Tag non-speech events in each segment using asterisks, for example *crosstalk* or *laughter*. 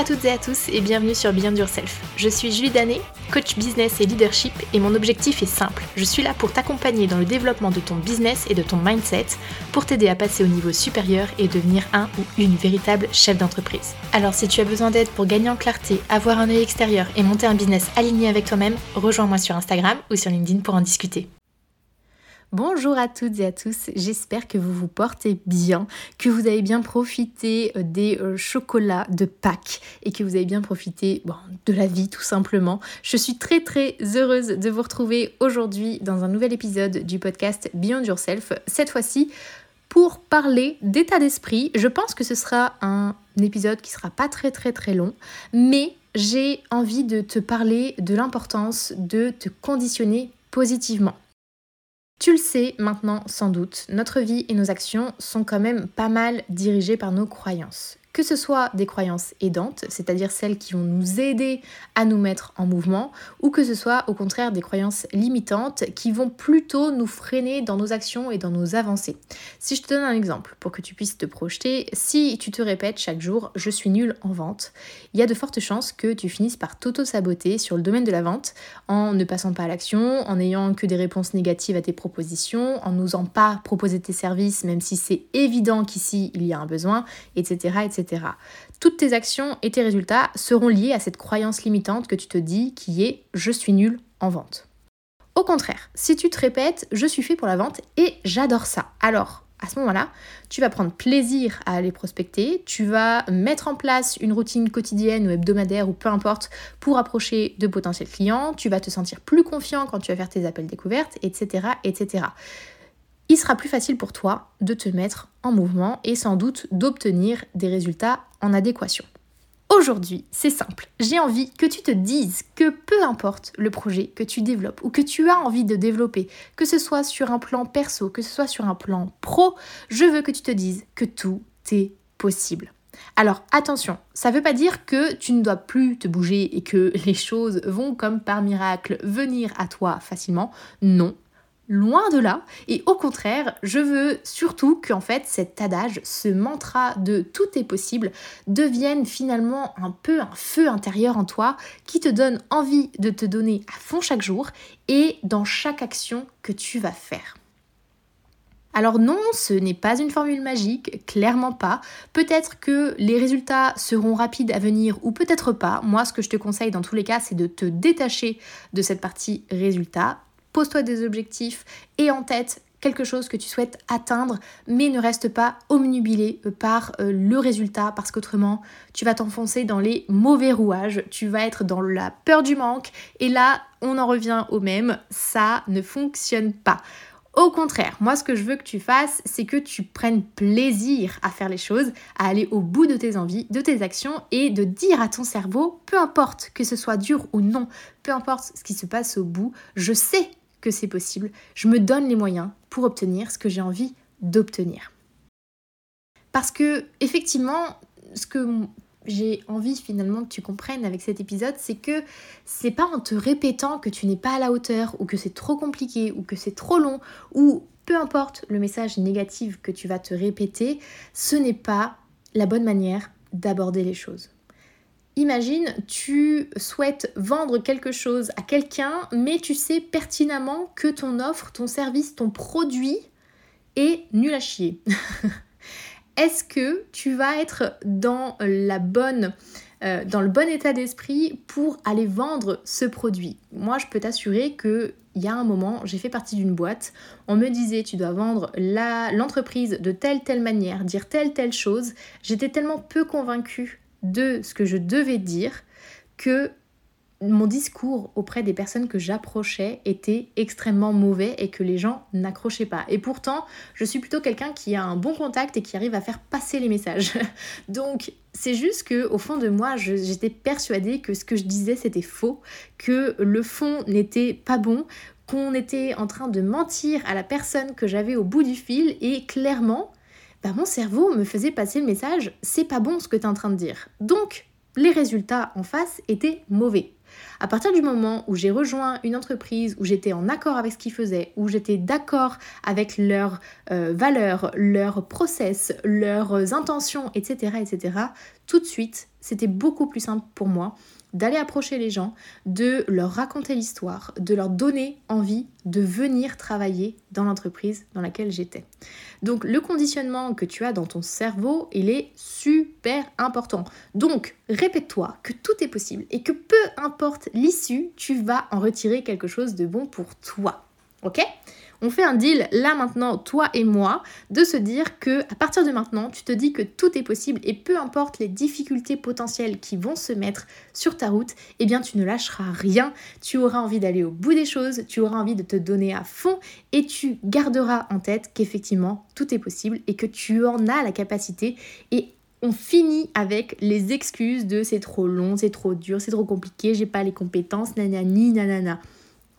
à toutes et à tous et bienvenue sur Beyond Yourself. Je suis Julie Danet, coach business et leadership et mon objectif est simple. Je suis là pour t'accompagner dans le développement de ton business et de ton mindset pour t'aider à passer au niveau supérieur et devenir un ou une véritable chef d'entreprise. Alors si tu as besoin d'aide pour gagner en clarté, avoir un œil extérieur et monter un business aligné avec toi-même, rejoins-moi sur Instagram ou sur LinkedIn pour en discuter. Bonjour à toutes et à tous, j'espère que vous vous portez bien, que vous avez bien profité euh, des euh, chocolats de Pâques et que vous avez bien profité de la vie tout simplement. Je suis très très heureuse de vous retrouver aujourd'hui dans un nouvel épisode du podcast Beyond Yourself, cette fois-ci pour parler d'état d'esprit. Je pense que ce sera un épisode qui sera pas très très très long, mais j'ai envie de te parler de l'importance de te conditionner positivement. Tu le sais maintenant sans doute, notre vie et nos actions sont quand même pas mal dirigées par nos croyances que ce soit des croyances aidantes, c'est-à-dire celles qui vont nous aider à nous mettre en mouvement, ou que ce soit au contraire des croyances limitantes qui vont plutôt nous freiner dans nos actions et dans nos avancées. Si je te donne un exemple pour que tu puisses te projeter, si tu te répètes chaque jour je suis nul en vente, il y a de fortes chances que tu finisses par t'auto-saboter sur le domaine de la vente en ne passant pas à l'action, en n'ayant que des réponses négatives à tes propositions, en n'osant pas proposer tes services même si c'est évident qu'ici il y a un besoin, etc. etc. Toutes tes actions et tes résultats seront liés à cette croyance limitante que tu te dis qui est je suis nul en vente. Au contraire, si tu te répètes je suis fait pour la vente et j'adore ça, alors à ce moment-là, tu vas prendre plaisir à aller prospecter, tu vas mettre en place une routine quotidienne ou hebdomadaire ou peu importe pour approcher de potentiels clients, tu vas te sentir plus confiant quand tu vas faire tes appels découvertes, etc. etc il sera plus facile pour toi de te mettre en mouvement et sans doute d'obtenir des résultats en adéquation. Aujourd'hui, c'est simple, j'ai envie que tu te dises que peu importe le projet que tu développes ou que tu as envie de développer, que ce soit sur un plan perso, que ce soit sur un plan pro, je veux que tu te dises que tout est possible. Alors attention, ça ne veut pas dire que tu ne dois plus te bouger et que *laughs* les choses vont comme par miracle venir à toi facilement. Non, loin de là. Et au contraire, je veux surtout qu'en fait cet adage, ce mantra de tout est possible, devienne finalement un peu un feu intérieur en toi qui te donne envie de te donner à fond chaque jour et dans chaque action que tu vas faire. Alors non, ce n'est pas une formule magique, clairement pas. Peut-être que les résultats seront rapides à venir ou peut-être pas. Moi, ce que je te conseille dans tous les cas, c'est de te détacher de cette partie résultat pose-toi des objectifs et en tête quelque chose que tu souhaites atteindre, mais ne reste pas omnubilé par euh, le résultat, parce qu'autrement, tu vas t'enfoncer dans les mauvais rouages, tu vas être dans la peur du manque, et là, on en revient au même, ça ne fonctionne pas. Au contraire, moi ce que je veux que tu fasses, c'est que tu prennes plaisir à faire les choses, à aller au bout de tes envies, de tes actions et de dire à ton cerveau, peu importe que ce soit dur ou non, peu importe ce qui se passe au bout, je sais que c'est possible, je me donne les moyens pour obtenir ce que j'ai envie d'obtenir. Parce que effectivement, ce que j'ai envie finalement que tu comprennes avec cet épisode, c'est que c'est pas en te répétant que tu n'es pas à la hauteur ou que c'est trop compliqué ou que c'est trop long ou peu importe le message négatif que tu vas te répéter, ce n'est pas la bonne manière d'aborder les choses. Imagine, tu souhaites vendre quelque chose à quelqu'un, mais tu sais pertinemment que ton offre, ton service, ton produit est nul à chier. *laughs* Est-ce que tu vas être dans la bonne euh, dans le bon état d'esprit pour aller vendre ce produit? Moi, je peux t'assurer que il y a un moment, j'ai fait partie d'une boîte, on me disait tu dois vendre l'entreprise de telle telle manière, dire telle telle chose. J'étais tellement peu convaincue de ce que je devais dire que mon discours auprès des personnes que j'approchais était extrêmement mauvais et que les gens n'accrochaient pas. Et pourtant, je suis plutôt quelqu'un qui a un bon contact et qui arrive à faire passer les messages. *laughs* Donc, c'est juste que au fond de moi, j'étais persuadée que ce que je disais c'était faux, que le fond n'était pas bon, qu'on était en train de mentir à la personne que j'avais au bout du fil et clairement, bah, mon cerveau me faisait passer le message c'est pas bon ce que tu es en train de dire. Donc, les résultats en face étaient mauvais. À partir du moment où j'ai rejoint une entreprise, où j'étais en accord avec ce qu'ils faisaient, où j'étais d'accord avec leurs euh, valeurs, leurs process, leurs intentions, etc., etc., tout de suite, c'était beaucoup plus simple pour moi d'aller approcher les gens, de leur raconter l'histoire, de leur donner envie de venir travailler dans l'entreprise dans laquelle j'étais. Donc le conditionnement que tu as dans ton cerveau, il est super important. Donc répète-toi que tout est possible et que peu importe l'issue, tu vas en retirer quelque chose de bon pour toi. Ok? On fait un deal là maintenant, toi et moi, de se dire que à partir de maintenant, tu te dis que tout est possible et peu importe les difficultés potentielles qui vont se mettre sur ta route, eh bien tu ne lâcheras rien, tu auras envie d'aller au bout des choses, tu auras envie de te donner à fond et tu garderas en tête qu'effectivement tout est possible et que tu en as la capacité et on finit avec les excuses de c'est trop long, c'est trop dur, c'est trop compliqué, j'ai pas les compétences, nanani, nanana.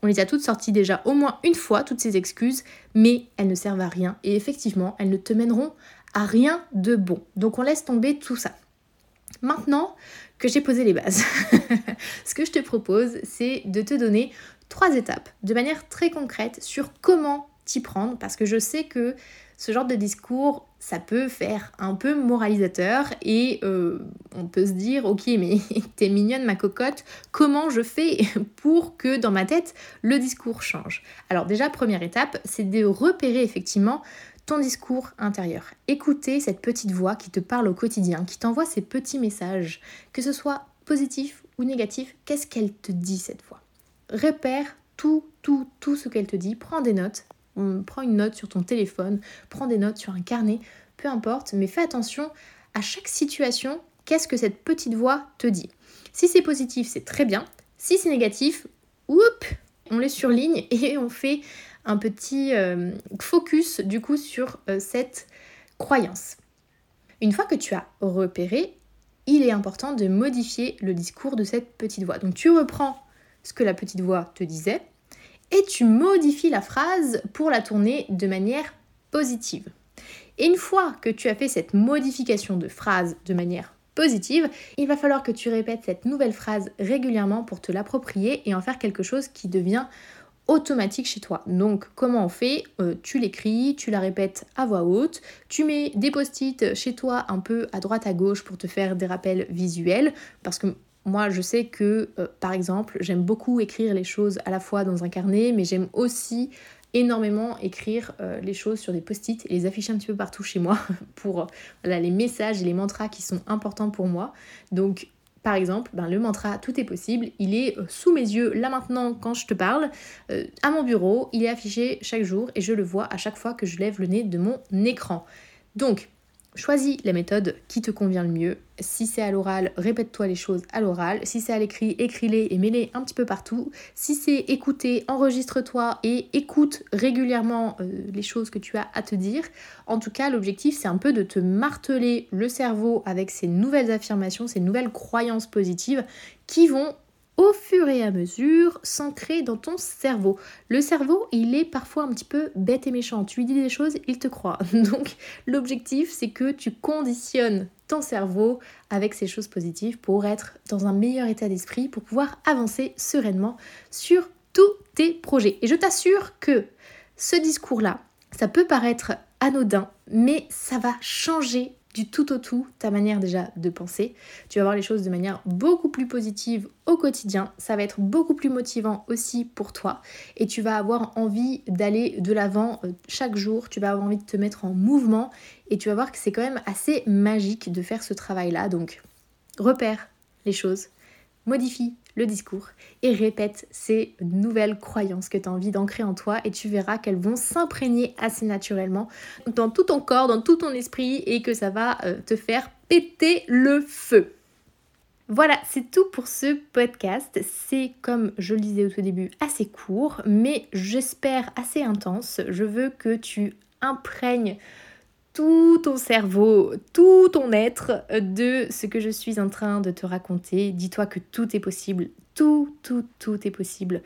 On les a toutes sorties déjà au moins une fois, toutes ces excuses, mais elles ne servent à rien. Et effectivement, elles ne te mèneront à rien de bon. Donc on laisse tomber tout ça. Maintenant que j'ai posé les bases, *laughs* ce que je te propose, c'est de te donner trois étapes de manière très concrète sur comment t'y prendre, parce que je sais que ce genre de discours, ça peut faire un peu moralisateur et euh, on peut se dire, ok, mais *laughs* t'es mignonne ma cocotte, comment je fais *laughs* pour que dans ma tête, le discours change? Alors déjà, première étape, c'est de repérer effectivement ton discours intérieur. Écouter cette petite voix qui te parle au quotidien, qui t'envoie ces petits messages, que ce soit positif ou négatif, qu'est-ce qu'elle te dit cette voix? Repère tout, tout, tout ce qu'elle te dit, prends des notes, prends une note sur ton téléphone, prends des notes sur un carnet, peu importe, mais fais attention à chaque situation, qu'est-ce que cette petite voix te dit. Si c'est positif, c'est très bien. Si c'est négatif, whoop, on les surligne *laughs* et on fait un petit euh, focus du coup sur euh, cette croyance. Une fois que tu as repéré, il est important de modifier le discours de cette petite voix. Donc tu reprends ce que la petite voix te disait, et tu modifies la phrase pour la tourner de manière positive. Et une fois que tu as fait cette modification de phrase de manière positive, il va falloir que tu répètes cette nouvelle phrase régulièrement pour te l'approprier et en faire quelque chose qui devient automatique chez toi. Donc comment on fait? Euh, Tu l'écris, tu la répètes à voix haute, tu mets des post-it chez toi un peu à droite à gauche pour te faire des rappels visuels parce que moi, je sais que, euh, par exemple, j'aime beaucoup écrire les choses à la fois dans un carnet, mais j'aime aussi énormément écrire euh, les choses sur des post-it et les afficher un petit peu partout chez moi *laughs* pour les messages et les mantras qui sont importants pour moi. Donc, par exemple, ben, le mantra Tout est possible, il est euh, sous mes yeux là maintenant quand je te parle, à mon bureau, il est affiché chaque jour et je le vois à chaque fois que je lève le nez de mon écran. Donc, Choisis la méthode qui te convient le mieux. Si c'est à l'oral, répète-toi les choses à l'oral. Si c'est à l'écrit, écris-les et mets-les un petit peu partout. Si c'est écouter, enregistre-toi et écoute régulièrement euh, les choses que tu as à te dire. En tout cas, l'objectif, c'est un peu de te marteler le cerveau avec ces nouvelles affirmations, ces nouvelles croyances positives qui vont au fur et à mesure s'ancrer dans ton cerveau. Le cerveau, il est parfois un petit peu bête et méchant. Tu lui dis des choses, il te croit. *laughs* Donc l'objectif, c'est que tu conditionnes ton cerveau avec ces choses positives pour être dans un meilleur état d'esprit, pour pouvoir avancer sereinement sur tous tes projets. Et je t'assure que ce discours-là, ça peut paraître anodin, mais ça va changer du tout au tout ta manière déjà de penser. Tu vas voir les choses de manière beaucoup plus positive au quotidien. Ça va être beaucoup plus motivant aussi pour toi. Et tu vas avoir envie d'aller de l'avant euh, chaque jour. Tu vas avoir envie de te mettre en mouvement. Et tu vas voir que c'est quand même assez magique de faire ce travail-là. Donc, repère les choses, modifie le discours et répète ces nouvelles croyances que tu as envie d'ancrer en toi et tu verras qu'elles vont s'imprégner assez naturellement dans tout ton corps, dans tout ton esprit et que ça va euh, te faire péter le feu. Voilà, c'est tout pour ce podcast. C'est comme je le disais au tout début, assez court, mais j'espère assez intense. Je veux que tu imprègnes tout ton cerveau, tout ton être de ce que je suis en train de te raconter. Dis-toi que tout est possible, tout, tout, tout est possible.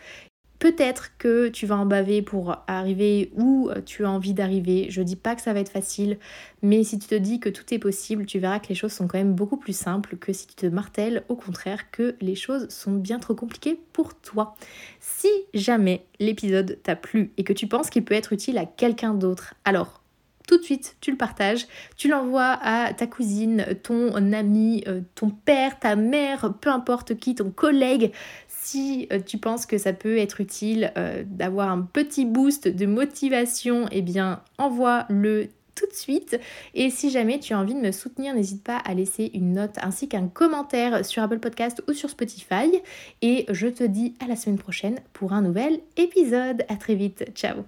Peut-être que tu vas en baver pour arriver où tu as envie d'arriver. Je dis pas que ça va être facile, mais si tu te dis que tout est possible, tu verras que les choses sont quand même beaucoup plus simples que si tu te martèles au contraire que les choses sont bien trop compliquées pour toi. Si jamais l'épisode t'a plu et que tu penses qu'il peut être utile à quelqu'un d'autre, alors tout de suite, tu le partages, tu l'envoies à ta cousine, ton ami, euh, ton père, ta mère, peu importe qui, ton collègue. Si euh, tu penses que ça peut être utile euh, d'avoir un petit boost de motivation, eh bien envoie-le tout de suite. Et si jamais tu as envie de me soutenir, n'hésite pas à laisser une note ainsi qu'un commentaire sur Apple Podcast ou sur Spotify. Et je te dis à la semaine prochaine pour un nouvel épisode. À très vite. Ciao.